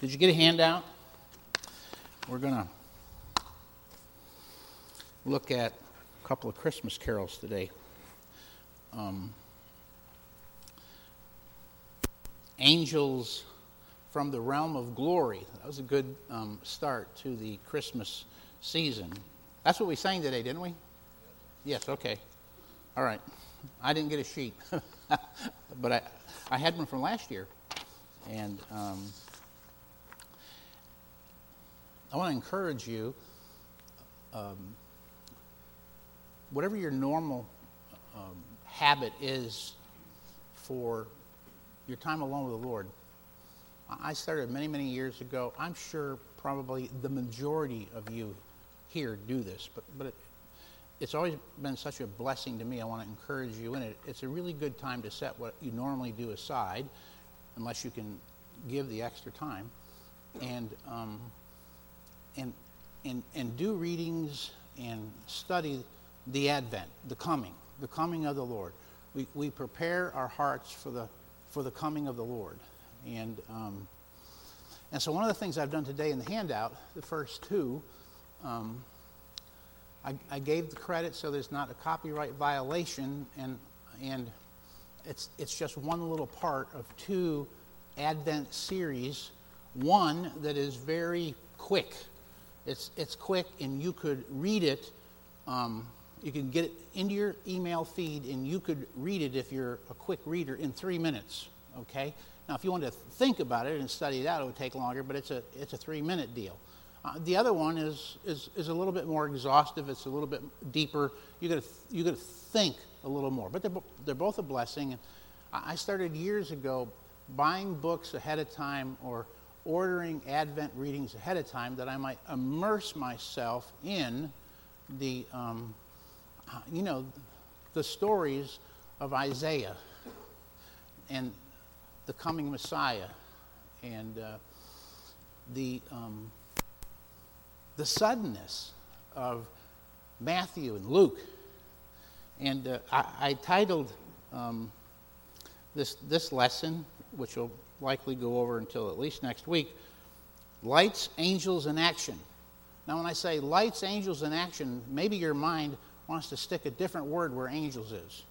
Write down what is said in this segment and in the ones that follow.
Did you get a handout? We're going to look at a couple of Christmas carols today. Um, Angels from the Realm of Glory. That was a good um, start to the Christmas season. That's what we sang today, didn't we? Yes, okay. All right. I didn't get a sheet, but I, I had one from last year. And um, I want to encourage you um, whatever your normal um, habit is for your time alone with the Lord. I started many, many years ago. I'm sure probably the majority of you here do this, but, but it, it's always been such a blessing to me. I want to encourage you in it. It's a really good time to set what you normally do aside, unless you can give the extra time, and um, and and and do readings and study the Advent, the coming, the coming of the Lord. We we prepare our hearts for the for the coming of the Lord, and um, and so one of the things I've done today in the handout, the first two. Um, I, I gave the credit so there's not a copyright violation, and, and it's, it's just one little part of two Advent series. One that is very quick. It's, it's quick, and you could read it. Um, you can get it into your email feed, and you could read it if you're a quick reader in three minutes. Okay. Now, if you want to think about it and study it out, it would take longer, but it's a it's a three minute deal. Uh, the other one is, is, is a little bit more exhaustive. It's a little bit deeper. You got you to think a little more. But they're, they're both a blessing. I started years ago buying books ahead of time or ordering Advent readings ahead of time that I might immerse myself in the, um, you know, the stories of Isaiah and the coming Messiah and uh, the um, the suddenness of Matthew and Luke. And uh, I, I, titled um, this, this lesson, which will likely go over until at least next week, Lights, Angels, and Action. Now, when I say lights, angels, and action, maybe your mind wants to stick a different word where angels is.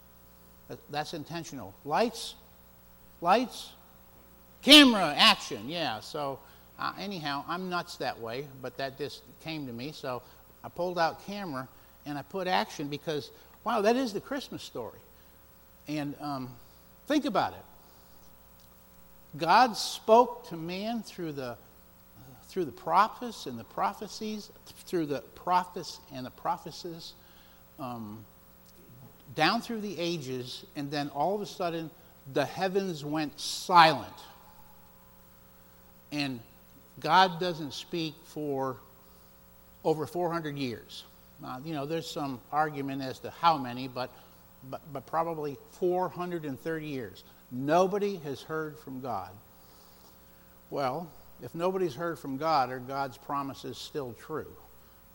That's intentional. Lights, lights, camera, action. Yeah, so uh, anyhow, I'm nuts that way, but that just came to me. So I pulled out camera and I put action because, wow, that is the Christmas story. And um, think about it. God spoke to man through the through the prophets and the prophecies, through the prophets and the prophecies, um, down through the ages, and then all of a sudden the heavens went silent. And God doesn't speak for over 400 years. Uh, you know, there's some argument as to how many, but, but, but probably 430 years. Nobody has heard from God. Well, if nobody's heard from God, are God's promises still true?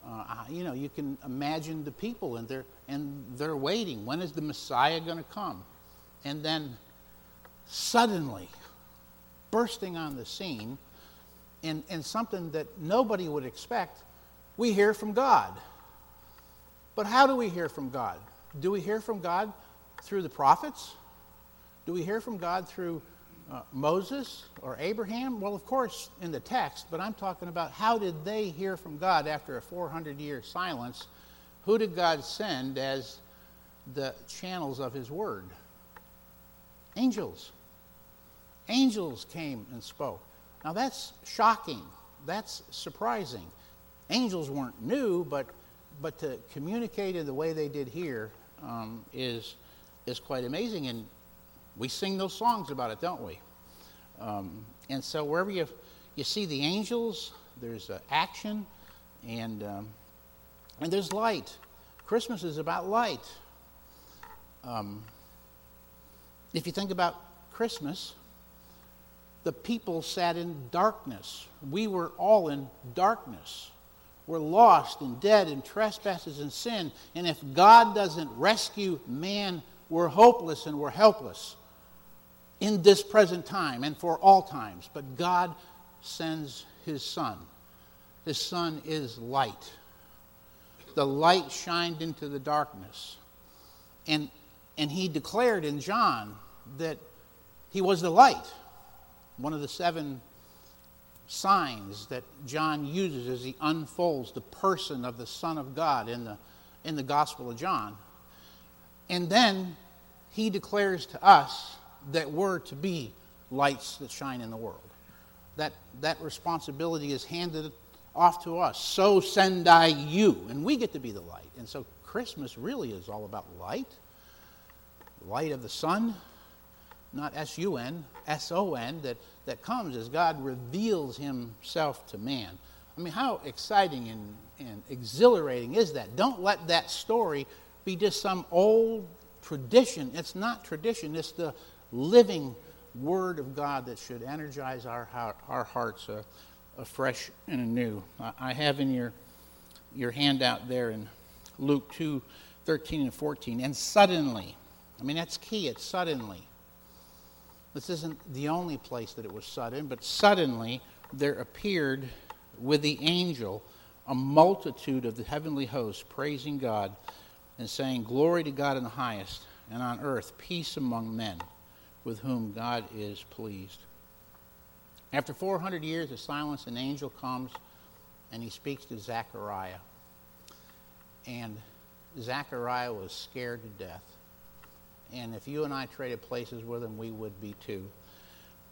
Uh, you know, you can imagine the people and they're, and they're waiting. When is the Messiah going to come? And then suddenly, bursting on the scene, in, in something that nobody would expect, we hear from God. But how do we hear from God? Do we hear from God through the prophets? Do we hear from God through uh, Moses or Abraham? Well, of course, in the text, but I'm talking about how did they hear from God after a 400 year silence? Who did God send as the channels of his word? Angels. Angels came and spoke. Now that's shocking. That's surprising. Angels weren't new, but, but to communicate in the way they did here um, is is quite amazing. And we sing those songs about it, don't we? Um, and so wherever you, you see the angels, there's uh, action and, um, and there's light. Christmas is about light. Um, if you think about Christmas, the people sat in darkness. We were all in darkness. We're lost and dead in trespasses and sin. And if God doesn't rescue man, we're hopeless and we're helpless in this present time and for all times. But God sends his son. His son is light. The light shined into the darkness. And, and he declared in John that he was the light. One of the seven signs that John uses as he unfolds the person of the Son of God in the, in the Gospel of John. And then he declares to us that we're to be lights that shine in the world. That, that responsibility is handed off to us. So send I you. And we get to be the light. And so Christmas really is all about light light of the sun, not S U N, S O N, that, that comes as God reveals himself to man. I mean, how exciting and, and exhilarating is that? Don't let that story be just some old tradition. It's not tradition, it's the living Word of God that should energize our, our hearts uh, afresh and anew. I have in your, your handout there in Luke 2 13 and 14, and suddenly, I mean, that's key, it's suddenly. This isn't the only place that it was sudden, but suddenly there appeared with the angel a multitude of the heavenly hosts praising God and saying, Glory to God in the highest, and on earth peace among men with whom God is pleased. After 400 years of silence, an angel comes and he speaks to Zechariah. And Zechariah was scared to death. And if you and I traded places with him, we would be too.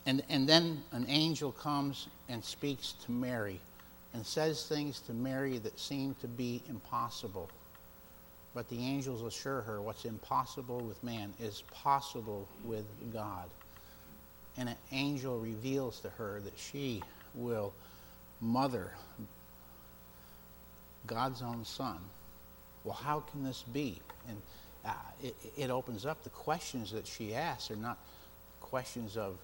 And, and then an angel comes and speaks to Mary and says things to Mary that seem to be impossible. But the angels assure her what's impossible with man is possible with God. And an angel reveals to her that she will mother God's own son. Well, how can this be? And uh, it, it, opens up the questions that she asks are not questions of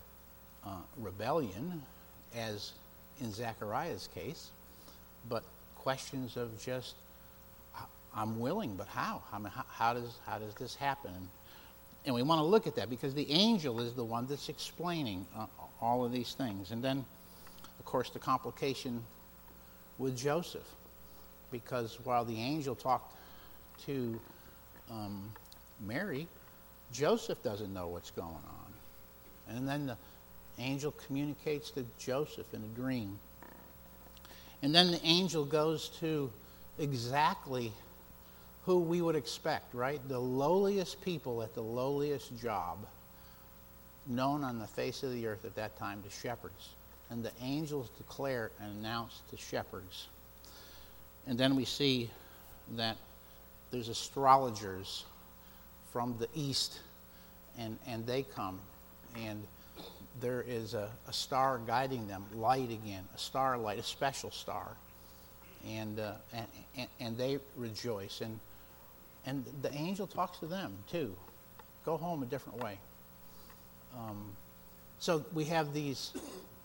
uh, rebellion, as in Zechariah's case, but questions of just I'm willing, but how? I mean, how, how, does, how does this happen? And we want to look at that because the angel is the one that's explaining uh, all of these things. And then, of course, the complication with Joseph. Because while the angel talked to um, Mary, Joseph doesn't know what's going on. And then the angel communicates to Joseph in a dream. And then the angel goes to exactly who we would expect, right? The lowliest people at the lowliest job known on the face of the earth at that time, to shepherds. And the angels declare and announce to shepherds. And then we see that there's astrologers from the east, and, and they come. And there is a, a star guiding them, light again, a starlight, a special star. And, uh, and, and, and they rejoice. And and the angel talks to them too. Go home a different way. Um, so we have these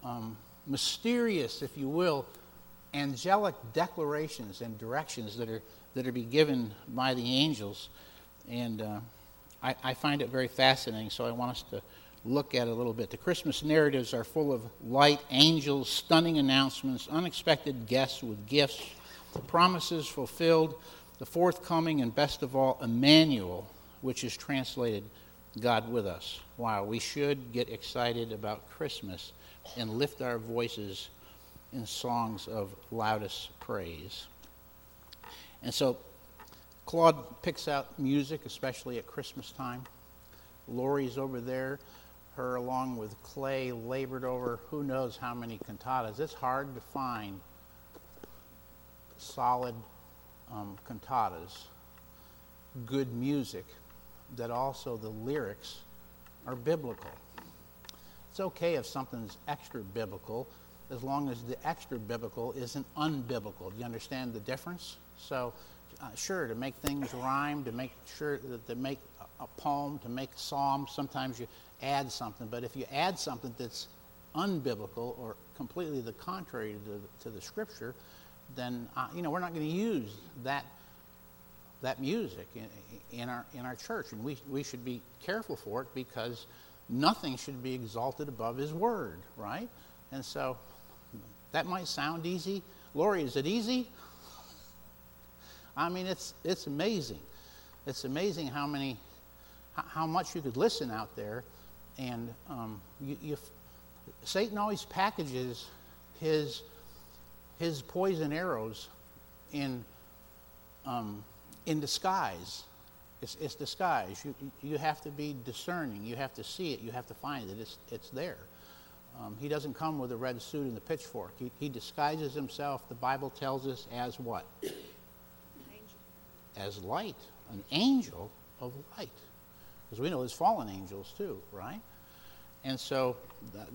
um, mysterious, if you will, angelic declarations and directions that are that are be given by the angels, and uh, I, I, find it very fascinating. So I want us to look at it a little bit. The Christmas narratives are full of light, angels, stunning announcements, unexpected guests with gifts, promises fulfilled the forthcoming and best of all, Emmanuel, which is translated God with us. Wow, we should get excited about Christmas and lift our voices in songs of loudest praise. And so Claude picks out music, especially at Christmas time. Lori's over there. Her, along with Clay, labored over who knows how many cantatas. It's hard to find solid um, cantatas, good music, that also the lyrics are biblical. It's okay if something's extra biblical as long as the extra biblical isn't unbiblical. Do you understand the difference? So, uh, sure, to make things rhyme, to make sure that to make a, poem, to make a psalm, sometimes you add something. But if you add something that's unbiblical or completely the contrary to, to the scripture, then you know we're not going to use that that music in, in, our in our church, and we we should be careful for it because nothing should be exalted above His Word, right? And so, That might sound easy. Lori, is it easy? I mean, it's, it's amazing. It's amazing how many, how much you could listen out there. And um, you, you, Satan always packages his, his poison arrows in, um, in disguise. It's, it's disguise. You, you have to be discerning. You have to see it. You have to find it. It's, it's there. Um, he doesn't come with a red suit and a pitchfork. He, he disguises himself, the Bible tells us, as what? Angel. As light, an angel of light. Because we know there's fallen angels too, right? And so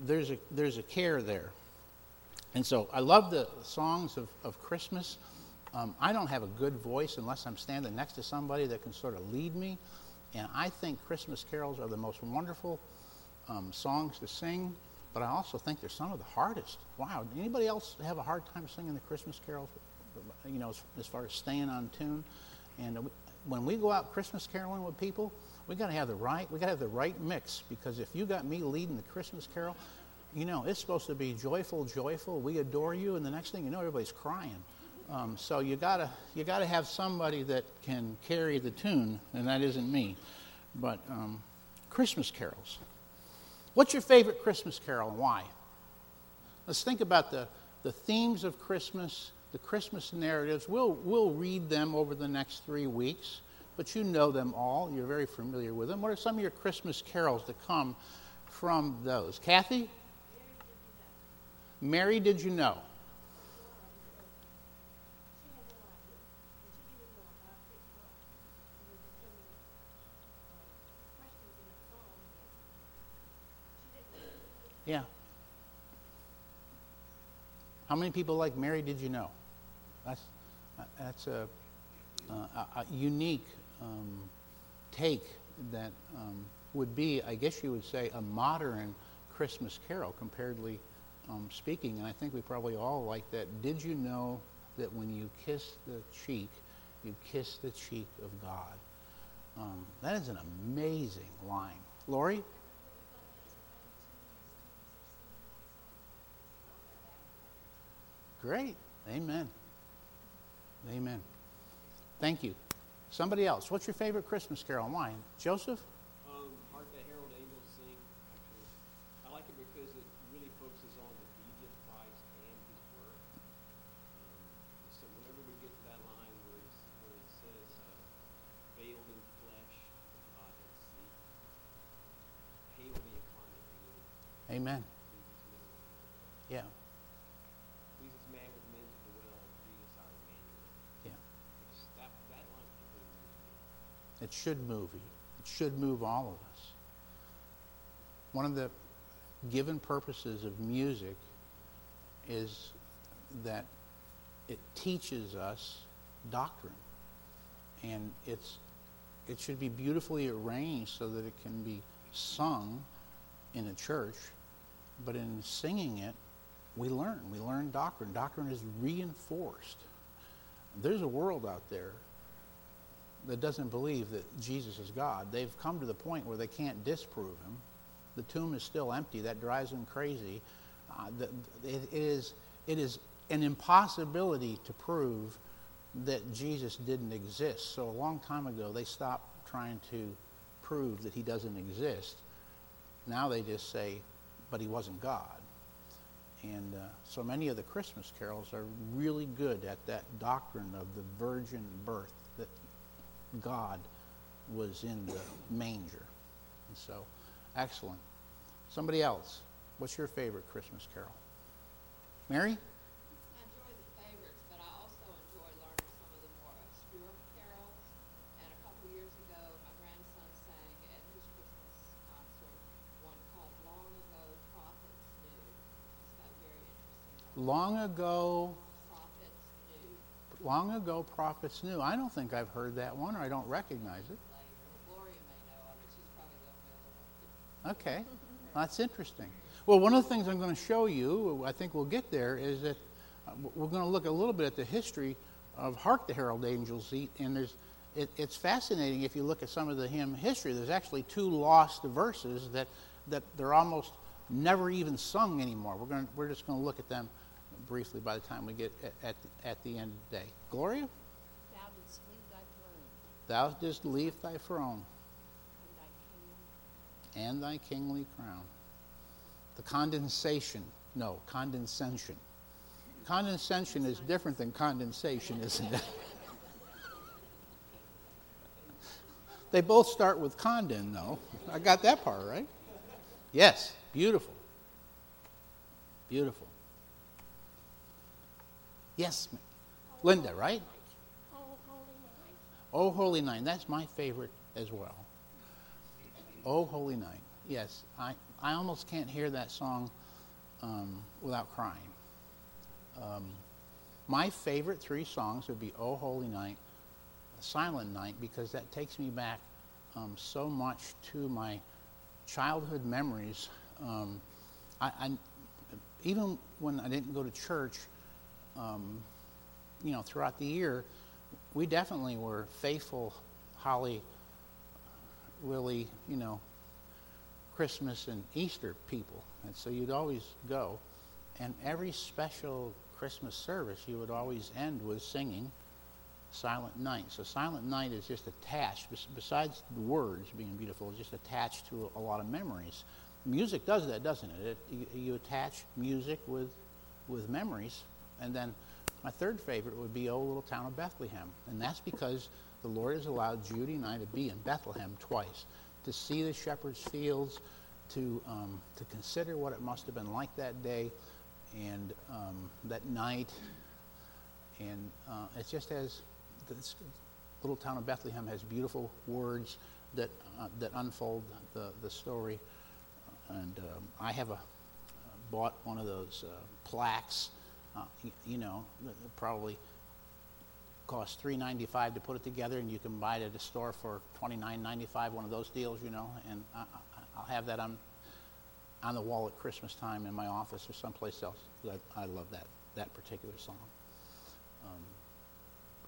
there's a, there's a care there. And so I love the songs of, of Christmas. Um, I don't have a good voice unless I'm standing next to somebody that can sort of lead me. And I think Christmas carols are the most wonderful um, songs to sing, but I also think they're some of the hardest. Wow, anybody else have a hard time singing the Christmas carols? You know, as, as far as staying on tune. And when we go out Christmas caroling with people, we got to have the right we got to have the right mix because if you got me leading the Christmas carol, you know it's supposed to be joyful, joyful. We adore you, and the next thing you know, everybody's crying. Um, so you gotta you gotta have somebody that can carry the tune, and that isn't me. But um, Christmas carols. What's your favorite Christmas carol and why? Let's think about the, the themes of Christmas, the Christmas narratives. We'll, we'll read them over the next three weeks, but you know them all. You're very familiar with them. What are some of your Christmas carols that come from those? Kathy? Mary, did you know? Yeah. How many people like Mary did you know? That's, that's a, a, a unique um, take that um, would be, I guess you would say, a modern Christmas carol, comparatively um, speaking. And I think we probably all like that. Did you know that when you kiss the cheek, you kiss the cheek of God? Um, that is an amazing line. Lori? Great. Amen. Amen. Thank you. Somebody else. What's your favorite Christmas carol why? Joseph? Um, Hark the Herald Angels Sing. Actually, I like it because it really focuses on the deity of Christ and His Word. Um, so whenever we get to that line where, where it says, uh, veiled in flesh, Godhead see, hail the incarnate being. Amen. Yeah. It should move you. It should move all of us. One of the given purposes of music is that it teaches us doctrine. And it's, it should be beautifully arranged so that it can be sung in a church. But in singing it, we learn. We learn doctrine. Doctrine is reinforced. There's a world out there that doesn't believe that Jesus is God. They've come to the point where they can't disprove him. The tomb is still empty. That drives them crazy. Uh, the, it, is, it is an impossibility to prove that Jesus didn't exist. So a long time ago, they stopped trying to prove that he doesn't exist. Now they just say, but he wasn't God. And uh, so many of the Christmas carols are really good at that doctrine of the virgin birth God was in the manger. And so, excellent. Somebody else, what's your favorite Christmas carol? Mary? I enjoy the favorites, but I also enjoy learning some of the more obscure carols. And a couple years ago, my grandson sang at his Christmas concert one called Long Ago Prophets News that very interesting. Long Ago Prophets Knew. It's got very interesting. Long ago prophets knew. I don't think I've heard that one or I don't recognize it. Okay, that's interesting. Well, one of the things I'm going to show you, I think we'll get there, is that uh, we're going to look a little bit at the history of Hark the Herald Angels Sing, and there's it, it's fascinating if you look at some of the hymn history. There's actually two lost verses that that they're almost never even sung anymore. We're, going we're just going to look at them briefly by the time we get at, at, at the end of the day. Gloria? Thou didst leave thy throne, Thou didst leave thy throne and thy and thy kingly crown. The condensation, no, condescension. Condescension is different than condensation, isn't it? they both start with condon, though. I got that part right. Yes, beautiful. Beautiful. Yes, Linda, right? Oh, holy night. That's my favorite as well. Oh, Holy Night. Yes, I, I almost can't hear that song um, without crying. Um, my favorite three songs would be Oh, Holy Night, Silent Night, because that takes me back um, so much to my childhood memories. Um, I, I, even when I didn't go to church, um, you know, throughout the year, we definitely were faithful Holly, Willie, you know, Christmas and Easter people. And so you'd always go. And every special Christmas service, you would always end with singing Silent Night. So Silent Night is just attached, besides the words being beautiful, it's just attached to a, lot of memories. Music does that, doesn't it? it you, you attach music with, with memories. And then my third favorite would be O Little Town of Bethlehem. And that's because the Lord has allowed Judy and I to be in Bethlehem twice, to see the shepherd's fields, to, um, to consider what it must have been like that day and um, that night. And uh, it just has, this little town of Bethlehem has beautiful words that, uh, that unfold the, the story. And um, I have a, bought one of those uh, plaques, uh, you know, probably costs three ninety five to put it together, and you can buy it at a store for twenty nine ninety five. One of those deals, you know, and I, I, I'll have that on on the wall at Christmas time in my office or someplace else. I, I love that that particular song. Um,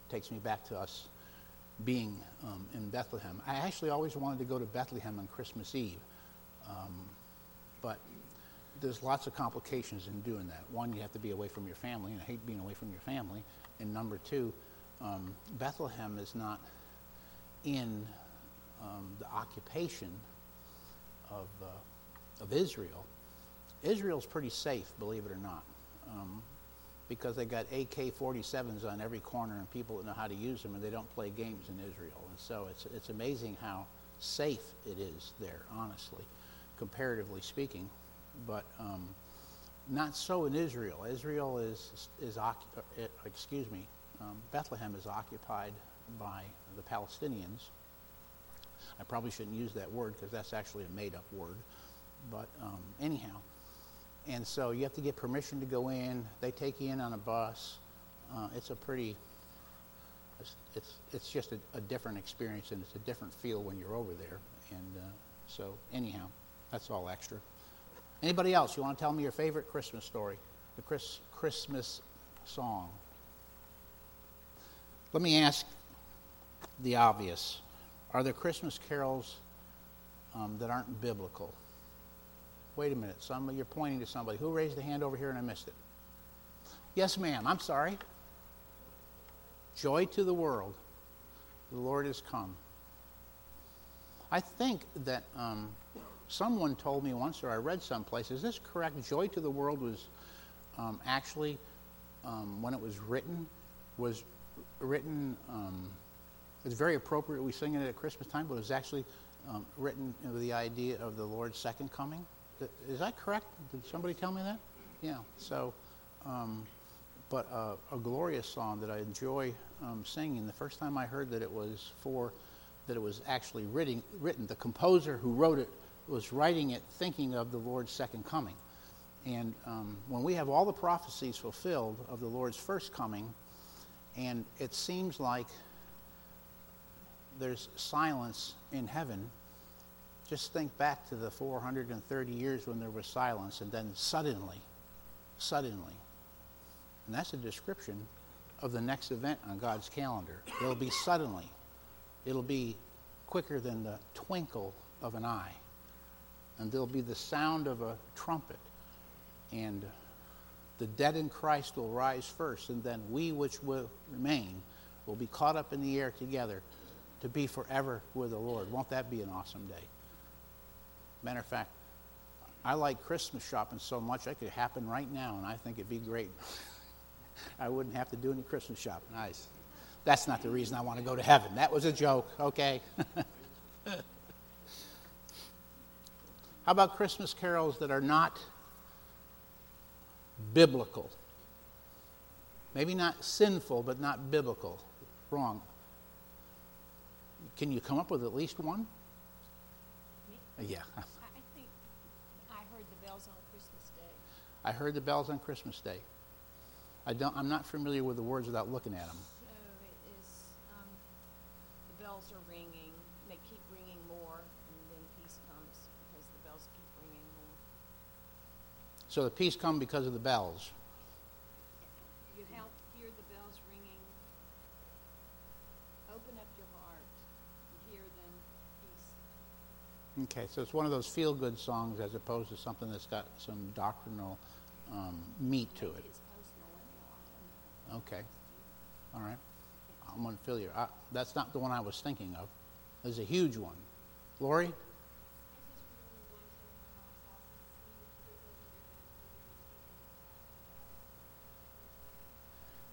takes me back to us being um, in Bethlehem. I actually always wanted to go to Bethlehem on Christmas Eve, um, but there's lots of complications in doing that. One, you have to be away from your family, and I hate being away from your family. And number two, um, Bethlehem is not in um, the occupation of, uh, of Israel. Israel's pretty safe, believe it or not, um, because they got AK-47s on every corner and people that know how to use them, and they don't play games in Israel. And so it's, it's amazing how safe it is there, honestly, comparatively speaking. But um, not so in Israel. Israel is, is uh, excuse me, um, Bethlehem is occupied by the Palestinians. I probably shouldn't use that word because that's actually a made up word. But um, anyhow, and so you have to get permission to go in. They take you in on a bus. Uh, it's a pretty, it's, it's, it's just a, a different experience and it's a different feel when you're over there. And uh, so, anyhow, that's all extra. Anybody else? You want to tell me your favorite Christmas story? The Chris, Christmas song? Let me ask the obvious. Are there Christmas carols um, that aren't biblical? Wait a minute. Some, you're pointing to somebody. Who raised the hand over here and I missed it? Yes, ma'am. I'm sorry. Joy to the world. The Lord has come. I think that um, someone told me once, or I read someplace, is this correct? Joy to the world was um, actually, um, when it was written, was written, um, it's very appropriate we sing it at Christmas time, but it was actually um, written with the idea of the Lord's second coming. Is that correct? Did somebody tell me that? Yeah. So, um, but uh, a glorious song that I enjoy um, singing. The first time I heard that it was for, that it was actually written, written, the composer who wrote it was writing it thinking of the Lord's second coming. And um, when we have all the prophecies fulfilled of the Lord's first coming, and it seems like there's silence in heaven, just think back to the 430 years when there was silence, and then suddenly, suddenly, and that's a description of the next event on God's calendar. It'll be suddenly, it'll be quicker than the twinkle of an eye. And there'll be the sound of a trumpet, and the dead in Christ will rise first, and then we which will remain will be caught up in the air together to be forever with the Lord. Won't that be an awesome day? Matter of fact, I like Christmas shopping so much, it could happen right now, and I think it'd be great. I wouldn't have to do any Christmas shopping. Nice. That's not the reason I want to go to heaven. That was a joke, okay? How about Christmas carols that are not biblical? Maybe not sinful, but not biblical. Wrong. Can you come up with at least one? Me? Yeah. I, think I heard the bells on Christmas Day. I heard the bells on Christmas Day. I don't, I'm not familiar with the words without looking at them. So it is, um, the bells are ringing, they keep ringing more, and then peace comes because the bells keep ringing more. So the peace come because of the bells. You help hear the bells ringing. Open up your heart and hear them, peace. Okay, so it's one of those feel good songs as opposed to something that's got some doctrinal um, meat to it. It's post-millennial, I don't know. Okay. All right. I'm going to fill you. That's not the one I was thinking of. There's a huge one. Lori?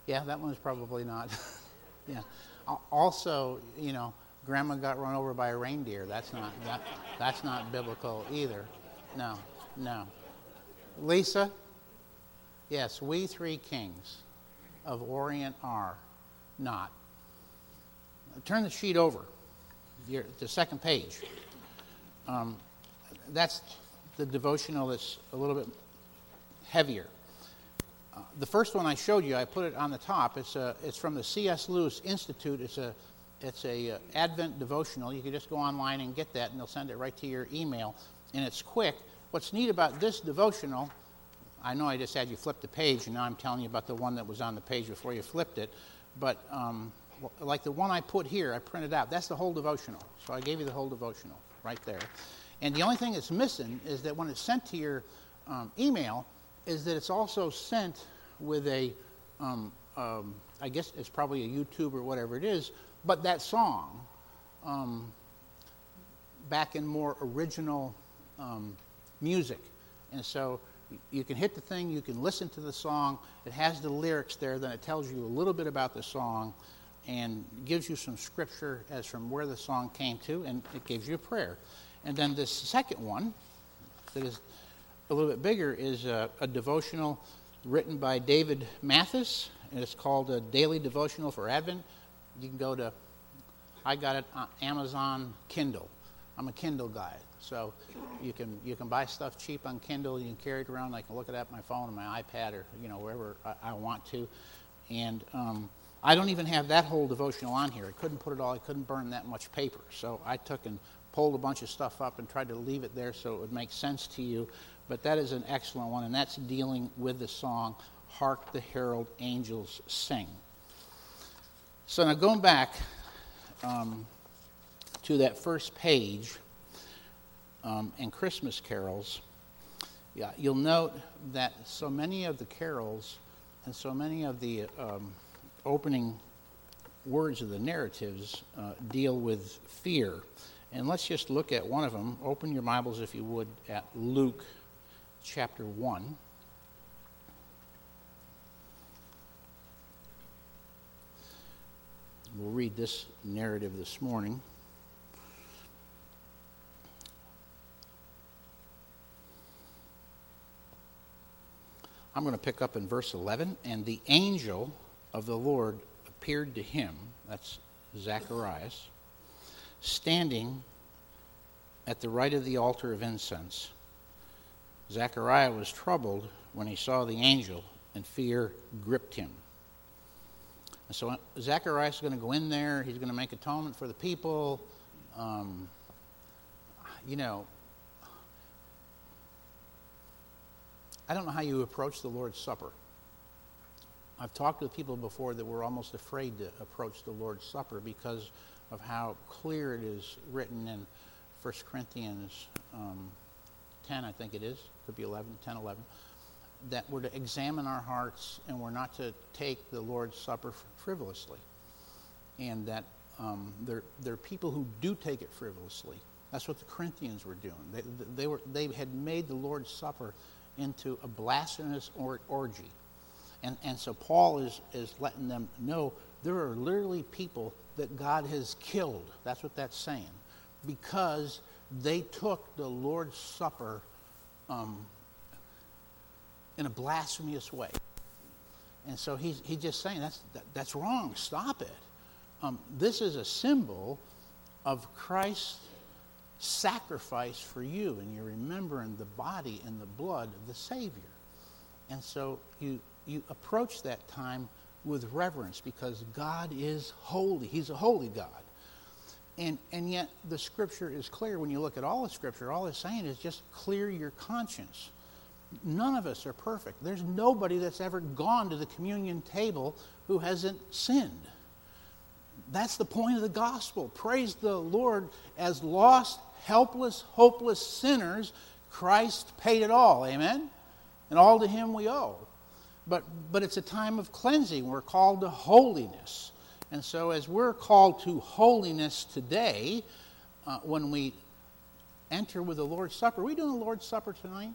Yeah, that one's probably not. yeah. Also, you know, grandma got run over by a reindeer. That's not that, that's not biblical either. No, no. Lisa? Yes, we three kings of Orient are not. Turn the sheet over, Your, the second page. Um, that's the devotional that's a little bit heavier. The first one I showed you, I put it on the top. It's, a, it's from the C.S. Lewis Institute. It's a, it's a uh, Advent devotional. You can just go online and get that, and they'll send it right to your email. And it's quick. What's neat about this devotional, I know I just had you flip the page, and now I'm telling you about the one that was on the page before you flipped it. But um, like the one I put here, I printed out. That's the whole devotional. So I gave you the whole devotional right there. And the only thing that's missing is that when it's sent to your um, email, is that it's also sent with a, um, um, I guess it's probably a YouTube or whatever it is, but that song um, back in more original um, music. And so you can hit the thing, you can listen to the song. It has the lyrics there, then it tells you a little bit about the song and gives you some scripture as from where the song came to, and it gives you a prayer. And then this second one, that is a little bit bigger, is a, a devotional written by David Mathis, and it's called a Daily Devotional for Advent. You can go to, I got it on Amazon Kindle. I'm a Kindle guy, so you can you can buy stuff cheap on Kindle. You can carry it around. I can look it up on my phone or my iPad or you know wherever I, I want to. And um, I don't even have that whole devotional on here. I couldn't put it all. I couldn't burn that much paper. So I took and pulled a bunch of stuff up and tried to leave it there so it would make sense to you. But that is an excellent one, and that's dealing with the song "Hark the Herald Angels Sing." So now going back um, to that first page um, in Christmas carols, yeah, you'll note that so many of the carols and so many of the um, opening words of the narratives uh, deal with fear. And let's just look at one of them. Open your Bibles, if you would, at Luke chapter 1. We'll read this narrative this morning. I'm going to pick up in verse 11. And the angel of the Lord appeared to him, that's Zacharias, standing at the right of the altar of incense. Zachariah was troubled when he saw the angel, and fear gripped him. And so Zacharias is going to go in there. He's going to make atonement for the people. Um, you know, I don't know how you approach the Lord's Supper. I've talked with people before that were almost afraid to approach the Lord's Supper because of how clear it is written in 1 Corinthians um, 10, I think it is, could be 11, 10, 11, that we're to examine our hearts and we're not to take the Lord's Supper frivolously. And that um, there, there are people who do take it frivolously. That's what the Corinthians were doing. They, they, were, they had made the Lord's Supper into a blasphemous or, orgy. And, and so Paul is, is letting them know there are literally people that God has killed. That's what that's saying. Because they took the Lord's Supper um, in a blasphemous way. And so he's, he's just saying that's, that, that's wrong. Stop it. Um, this is a symbol of Christ's sacrifice for you, and you're remembering the body and the blood of the Savior. And so you, you approach that time with reverence because God is holy. He's a holy God. And, and yet the scripture is clear. When you look at all the scripture, all it's saying is just clear your conscience. None of us are perfect. There's nobody that's ever gone to the communion table who hasn't sinned. That's the point of the gospel. Praise the Lord. As lost, helpless, hopeless sinners, Christ paid it all. Amen? And all to him we owe. But, but it's a time of cleansing. We're called to holiness. And so, as we're called to holiness today, uh, when we enter with the Lord's Supper, are we doing the Lord's Supper tonight?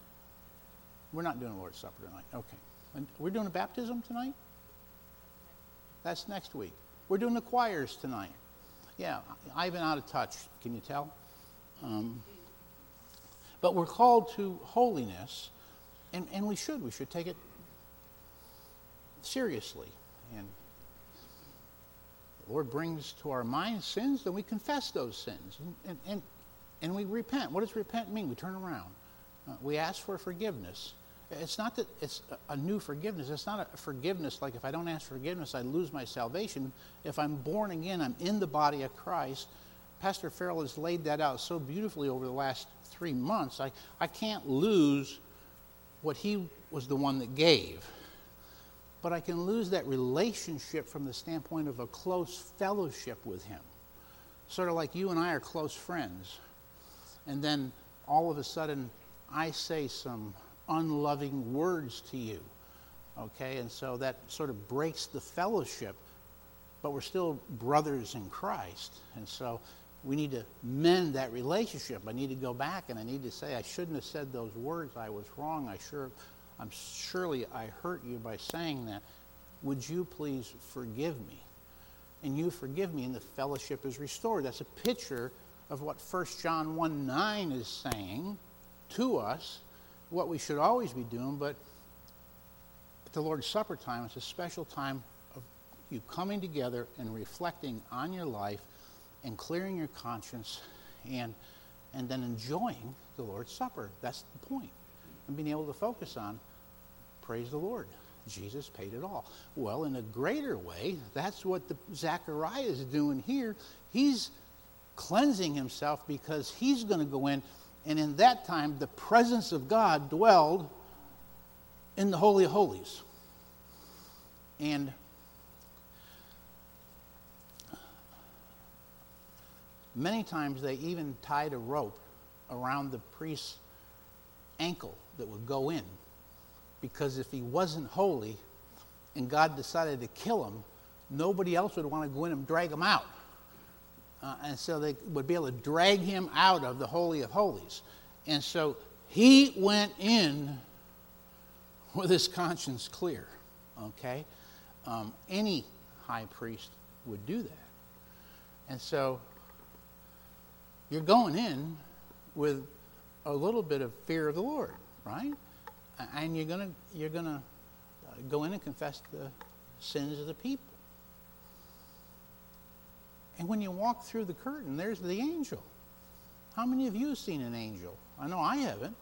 We're not doing the Lord's Supper tonight. Okay. And we're doing a baptism tonight? That's next week. We're doing the choirs tonight. Yeah, I've been out of touch. Can you tell? Um, but we're called to holiness, and, and we should. We should take it seriously. And Lord brings to our mind sins, then we confess those sins. And, and, and, we repent. What does repent mean? We turn around. Uh, we ask for forgiveness. It's not that it's a new forgiveness. It's not a forgiveness like if I don't ask forgiveness, I lose my salvation. If I'm born again, I'm in the body of Christ. Pastor Farrell has laid that out so beautifully over the last three months. I, I can't lose what he was the one that gave but I can lose that relationship from the standpoint of a close fellowship with Him. Sort of like you and I are close friends. And then all of a sudden, I say some unloving words to you. Okay? And so that sort of breaks the fellowship, but we're still brothers in Christ. And so we need to mend that relationship. I need to go back and I need to say, I shouldn't have said those words. I was wrong. I sure I'm surely I hurt you by saying that. Would you please forgive me? And you forgive me, and the fellowship is restored. That's a picture of what 1 John 1 9 is saying to us, what we should always be doing, but at the Lord's Supper time, it's a special time of you coming together and reflecting on your life and clearing your conscience and, and then enjoying the Lord's Supper. That's the point. And being able to focus on Praise the Lord. Jesus paid it all. Well, in a greater way, that's what the, Zechariah is doing here. He's cleansing himself because he's going to go in, and in that time, the presence of God dwelled in the Holy of Holies. And many times they even tied a rope around the priest's ankle that would go in because if he wasn't holy and God decided to kill him, nobody else would want to go in and drag him out. Uh, and so they would be able to drag him out of the Holy of Holies. And so he went in with his conscience clear. Okay? Um, any high priest would do that. And so you're going in with a little bit of fear of the Lord, right? And you're going to you're going to uh, go in and confess the sins of the people. And when you walk through the curtain, there's the angel. How many of you have seen an angel? I know I haven't.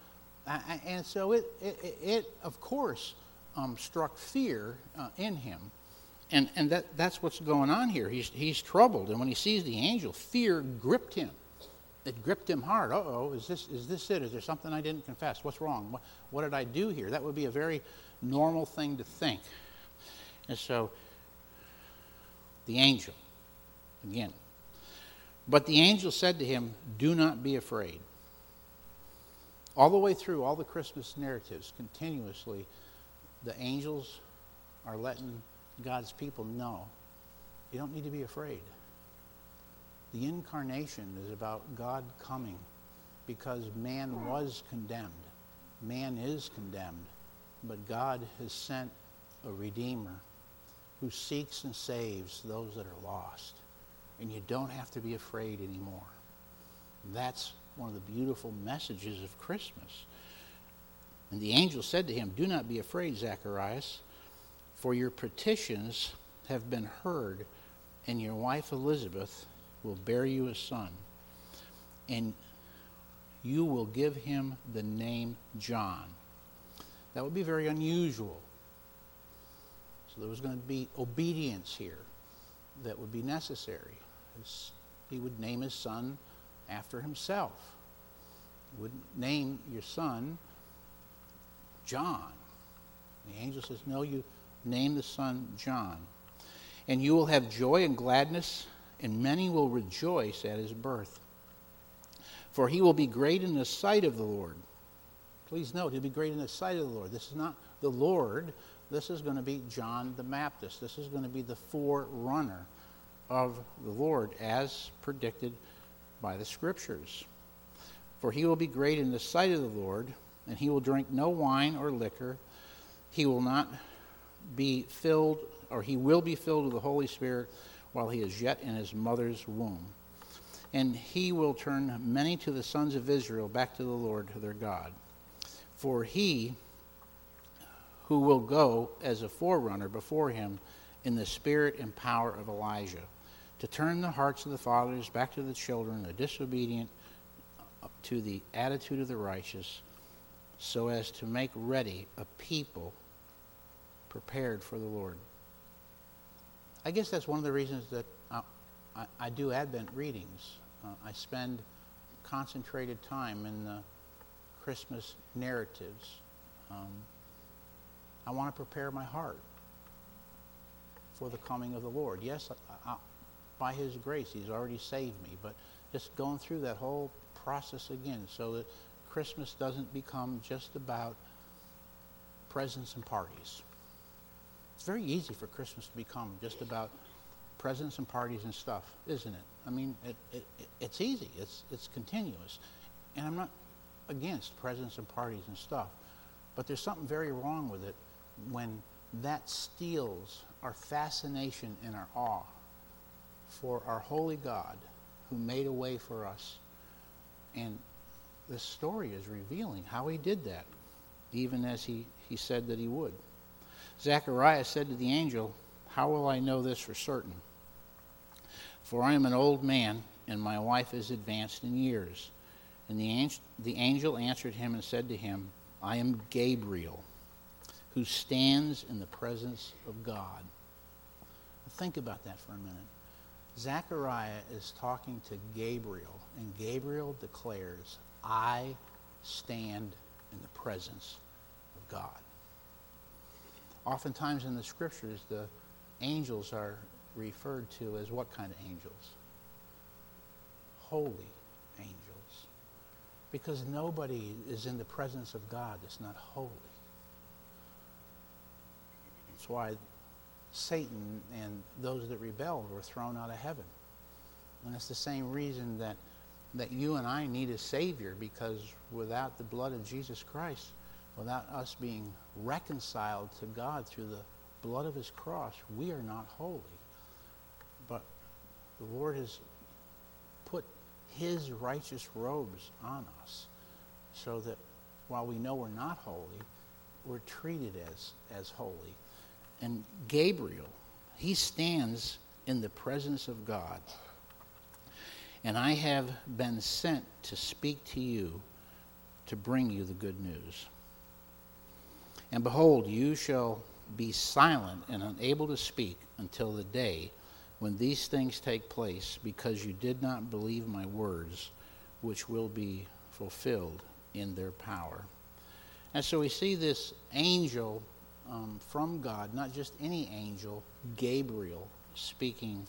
And so it, it, it of course, um, struck fear uh, in him. And, and that, that's what's going on here. He's, he's troubled. And when he sees the angel, fear gripped him it gripped him hard. Oh, is this, is this it? Is there something I didn't confess? What's wrong? What, what did I do here? That would be a very normal thing to think. And so, the angel, again. But the angel said to him, Do not be afraid. All the way through all the Christmas narratives, continuously, the angels are letting God's people know you don't need to be afraid. The incarnation is about God coming because man was condemned. Man is condemned, but God has sent a Redeemer who seeks and saves those that are lost. And you don't have to be afraid anymore. That's one of the beautiful messages of Christmas. And the angel said to him, Do not be afraid, Zacharias, for your petitions have been heard, and your wife Elizabeth will bear you a son. And you will give him the name John. That would be very unusual. So there was going to be obedience here that would be necessary. He would name his son after himself. He would name your son John. The angel says, No, you name the son John. And you will have joy and gladness, and many will rejoice at his birth. For he will be great in the sight of the Lord. Please note, he'll be great in the sight of the Lord. This is not the Lord. This is going to be John the Baptist. This is going to be the forerunner of the Lord as predicted by the Scriptures. For he will be great in the sight of the Lord, and he will drink no wine or liquor. He will not be filled, or he will be filled with the Holy Spirit while he is yet in his mother's womb. And he will turn many to the sons of Israel back to the Lord their God. For he who will go as a forerunner before him in the spirit and power of Elijah, to turn the hearts of the fathers back to the children, the disobedient to the attitude of the righteous, so as to make ready a people prepared for the Lord. I guess that's one of the reasons that I, I, I do Advent readings. Uh, I spend concentrated time in the Christmas narratives. Um, I want to prepare my heart for the coming of the Lord. Yes, I, I, by His grace, He's already saved me, but just going through that whole process again so that Christmas doesn't become just about presents and parties. It's very easy for Christmas to become just about presents and parties and stuff, isn't it? I mean, it, it, it's easy. It's, it's continuous. And I'm not against presents and parties and stuff, but there's something very wrong with it when that steals our fascination and our awe for our holy God who made a way for us. And this story is revealing how he did that, even as he, he said that he would. Zacharias said to the angel, How will I know this for certain? For I am an old man, and my wife is advanced in years. And the angel answered him and said to him, I am Gabriel who stands in the presence of God. Think about that for a minute. Zechariah is talking to Gabriel, and Gabriel declares, I stand in the presence of God. Oftentimes in the scriptures, the angels are referred to as what kind of angels? Holy angels. Because nobody is in the presence of God that's not holy. That's why Satan and those that rebelled were thrown out of heaven. And it's the same reason that, that you and I need a Savior, because without the blood of Jesus Christ, without us being reconciled to God through the blood of his cross, we are not holy. But the Lord has put his righteous robes on us so that while we know we're not holy, we're treated as, as holy and Gabriel, he stands in the presence of God. And I have been sent to speak to you to bring you the good news. And behold, you shall be silent and unable to speak until the day when these things take place, because you did not believe my words, which will be fulfilled in their power. And so we see this angel um, from God, not just any angel, Gabriel, speaking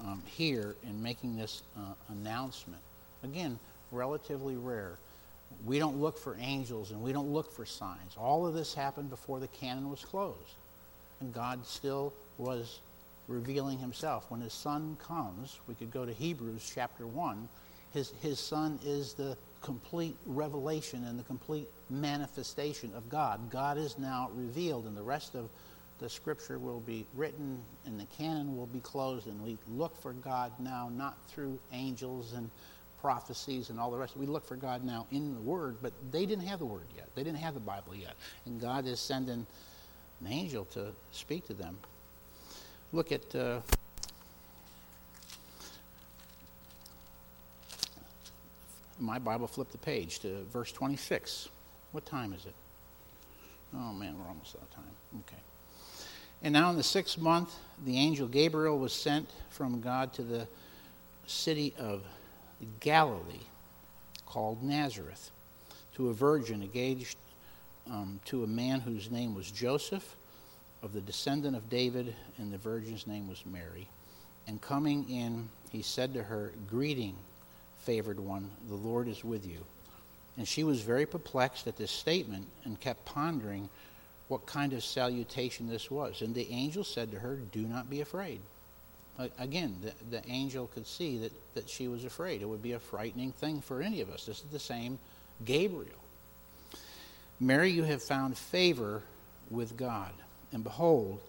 um, here and making this uh, announcement. Again, relatively rare. We don't look for angels and we don't look for signs. All of this happened before the canon was closed. And God still was revealing himself. When his son comes, we could go to Hebrews chapter 1. His, his son is the complete revelation and the complete manifestation of God. God is now revealed, and the rest of the scripture will be written and the canon will be closed, and we look for God now not through angels and prophecies and all the rest. We look for God now in the Word, but they didn't have the Word yet. They didn't have the Bible yet. And God is sending an angel to speak to them. Look at. Uh, my Bible, flip the page to verse 26. What time is it? Oh man, we're almost out of time. Okay. And now in the sixth month, the angel Gabriel was sent from God to the city of Galilee, called Nazareth, to a virgin engaged um, to a man whose name was Joseph, of the descendant of David, and the virgin's name was Mary. And coming in, he said to her, Greeting, favored one, the Lord is with you. And she was very perplexed at this statement and kept pondering what kind of salutation this was. And the angel said to her, Do not be afraid. Again, the, the angel could see that, that she was afraid. It would be a frightening thing for any of us. This is the same Gabriel. Mary, you have found favor with God. And behold,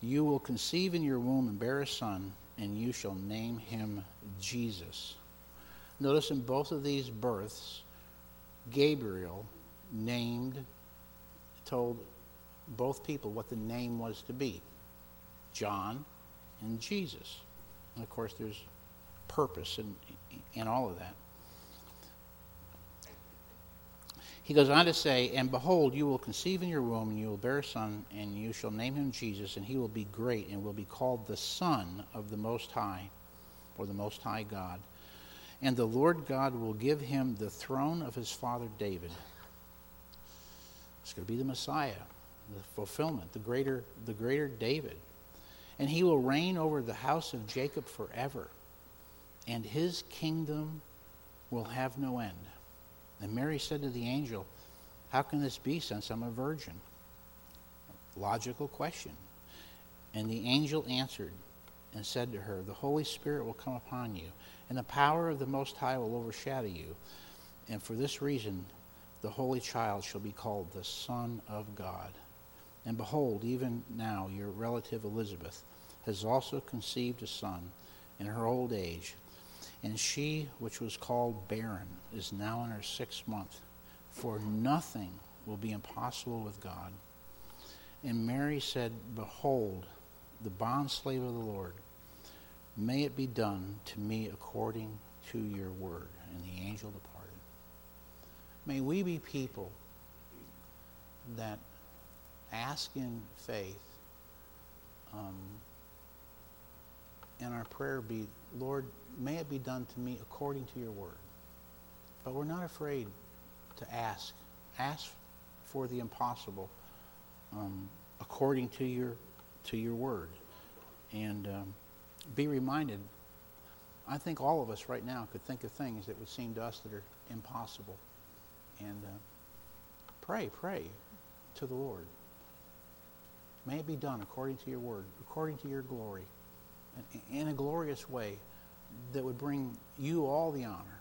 you will conceive in your womb and bear a son, and you shall name him Jesus. Notice in both of these births, Gabriel named, told both people what the name was to be John and Jesus. And of course, there's purpose in, in all of that. He goes on to say, And behold, you will conceive in your womb, and you will bear a son, and you shall name him Jesus, and he will be great, and will be called the Son of the Most High, or the Most High God. And the Lord God will give him the throne of his father David. It's going to be the Messiah, the fulfillment, the greater, the greater David and he will reign over the house of Jacob forever, and his kingdom will have no end. And Mary said to the angel, How can this be since I'm a virgin? Logical question. And the angel answered and said to her, The Holy Spirit will come upon you, and the power of the Most High will overshadow you. And for this reason, the Holy Child shall be called the Son of God. And behold, even now your relative Elizabeth has also conceived a son in her old age. And she, which was called barren, is now in her sixth month. For nothing will be impossible with God. And Mary said, Behold, the bondslave of the Lord, may it be done to me according to your word. And the angel departed. May we be people that ask in faith, um, and our prayer be, Lord, may it be done to me according to your word. But we're not afraid to ask. Ask for the impossible um, according to your, to your word. And um, be reminded, I think all of us right now could think of things that would seem to us that are impossible. And uh, pray, pray to the Lord. May it be done according to your word, according to your glory, in a glorious way that would bring you all the honor,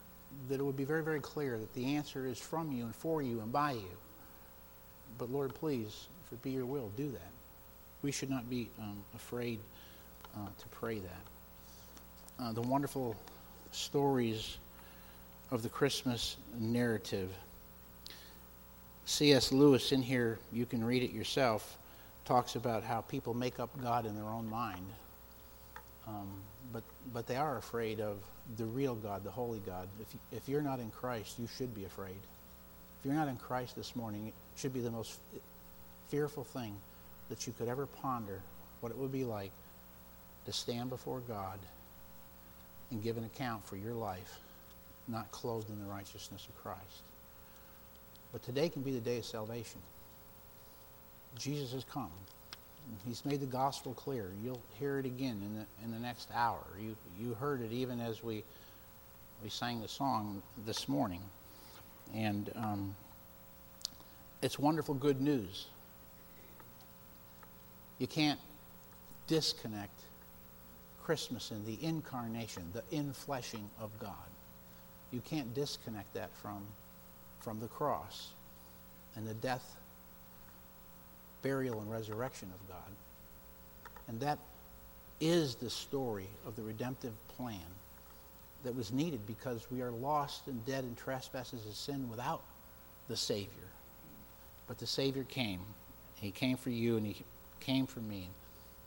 that it would be very, very clear that the answer is from you and for you and by you. But Lord, please, if it be your will, do that. We should not be um, afraid uh, to pray that. Uh, the wonderful stories of the Christmas narrative. C.S. Lewis, in here, you can read it yourself talks about how people make up God in their own mind. Um, but, but they are afraid of the real God, the holy God. If, if you're not in Christ, you should be afraid. If you're not in Christ this morning, it should be the most fearful thing that you could ever ponder what it would be like to stand before God and give an account for your life, not clothed in the righteousness of Christ. But today can be the day of salvation. Jesus has come. He's made the gospel clear. You'll hear it again in the, in the next hour. You, you heard it even as we, we sang the song this morning. And um, it's wonderful good news. You can't disconnect Christmas and the incarnation, the infleshing of God. You can't disconnect that from, from the cross and the death, burial, and resurrection of God. And that is the story of the redemptive plan that was needed because we are lost and dead in trespasses of sin without the Savior. But the Savior came. He came for you and He came for me.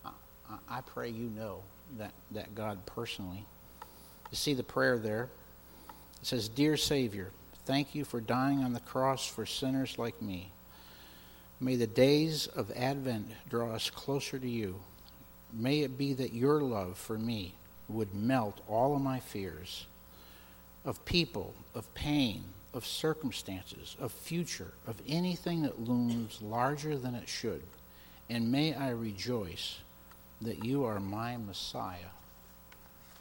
I, I pray you know that, that God personally. You see the prayer there? It says, Dear Savior, thank you for dying on the cross for sinners like me. May the days of Advent draw us closer to you. May it be that your love for me would melt all of my fears of people, of pain, of circumstances, of future, of anything that looms larger than it should. And may I rejoice that you are my Messiah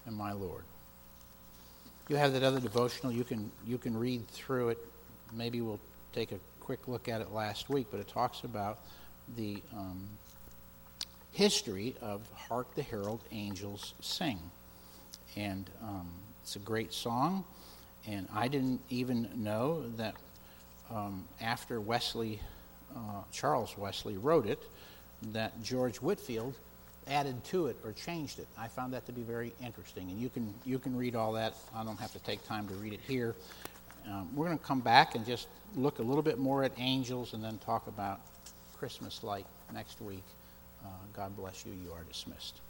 and my Lord. You have that other devotional. You can, you can read through it. Maybe we'll take a quick look at it last week, but it talks about the um, history of Hark the Herald Angels Sing. And um, it's a great song. And I didn't even know that um, after Wesley, uh, Charles Wesley wrote it, that George Whitefield added to it or changed it. I found that to be very interesting. And you can, you can read all that. I don't have to take time to read it here. Um, we're going to come back and just look a little bit more at angels and then talk about Christmas light next week. Uh, God bless you. You are dismissed.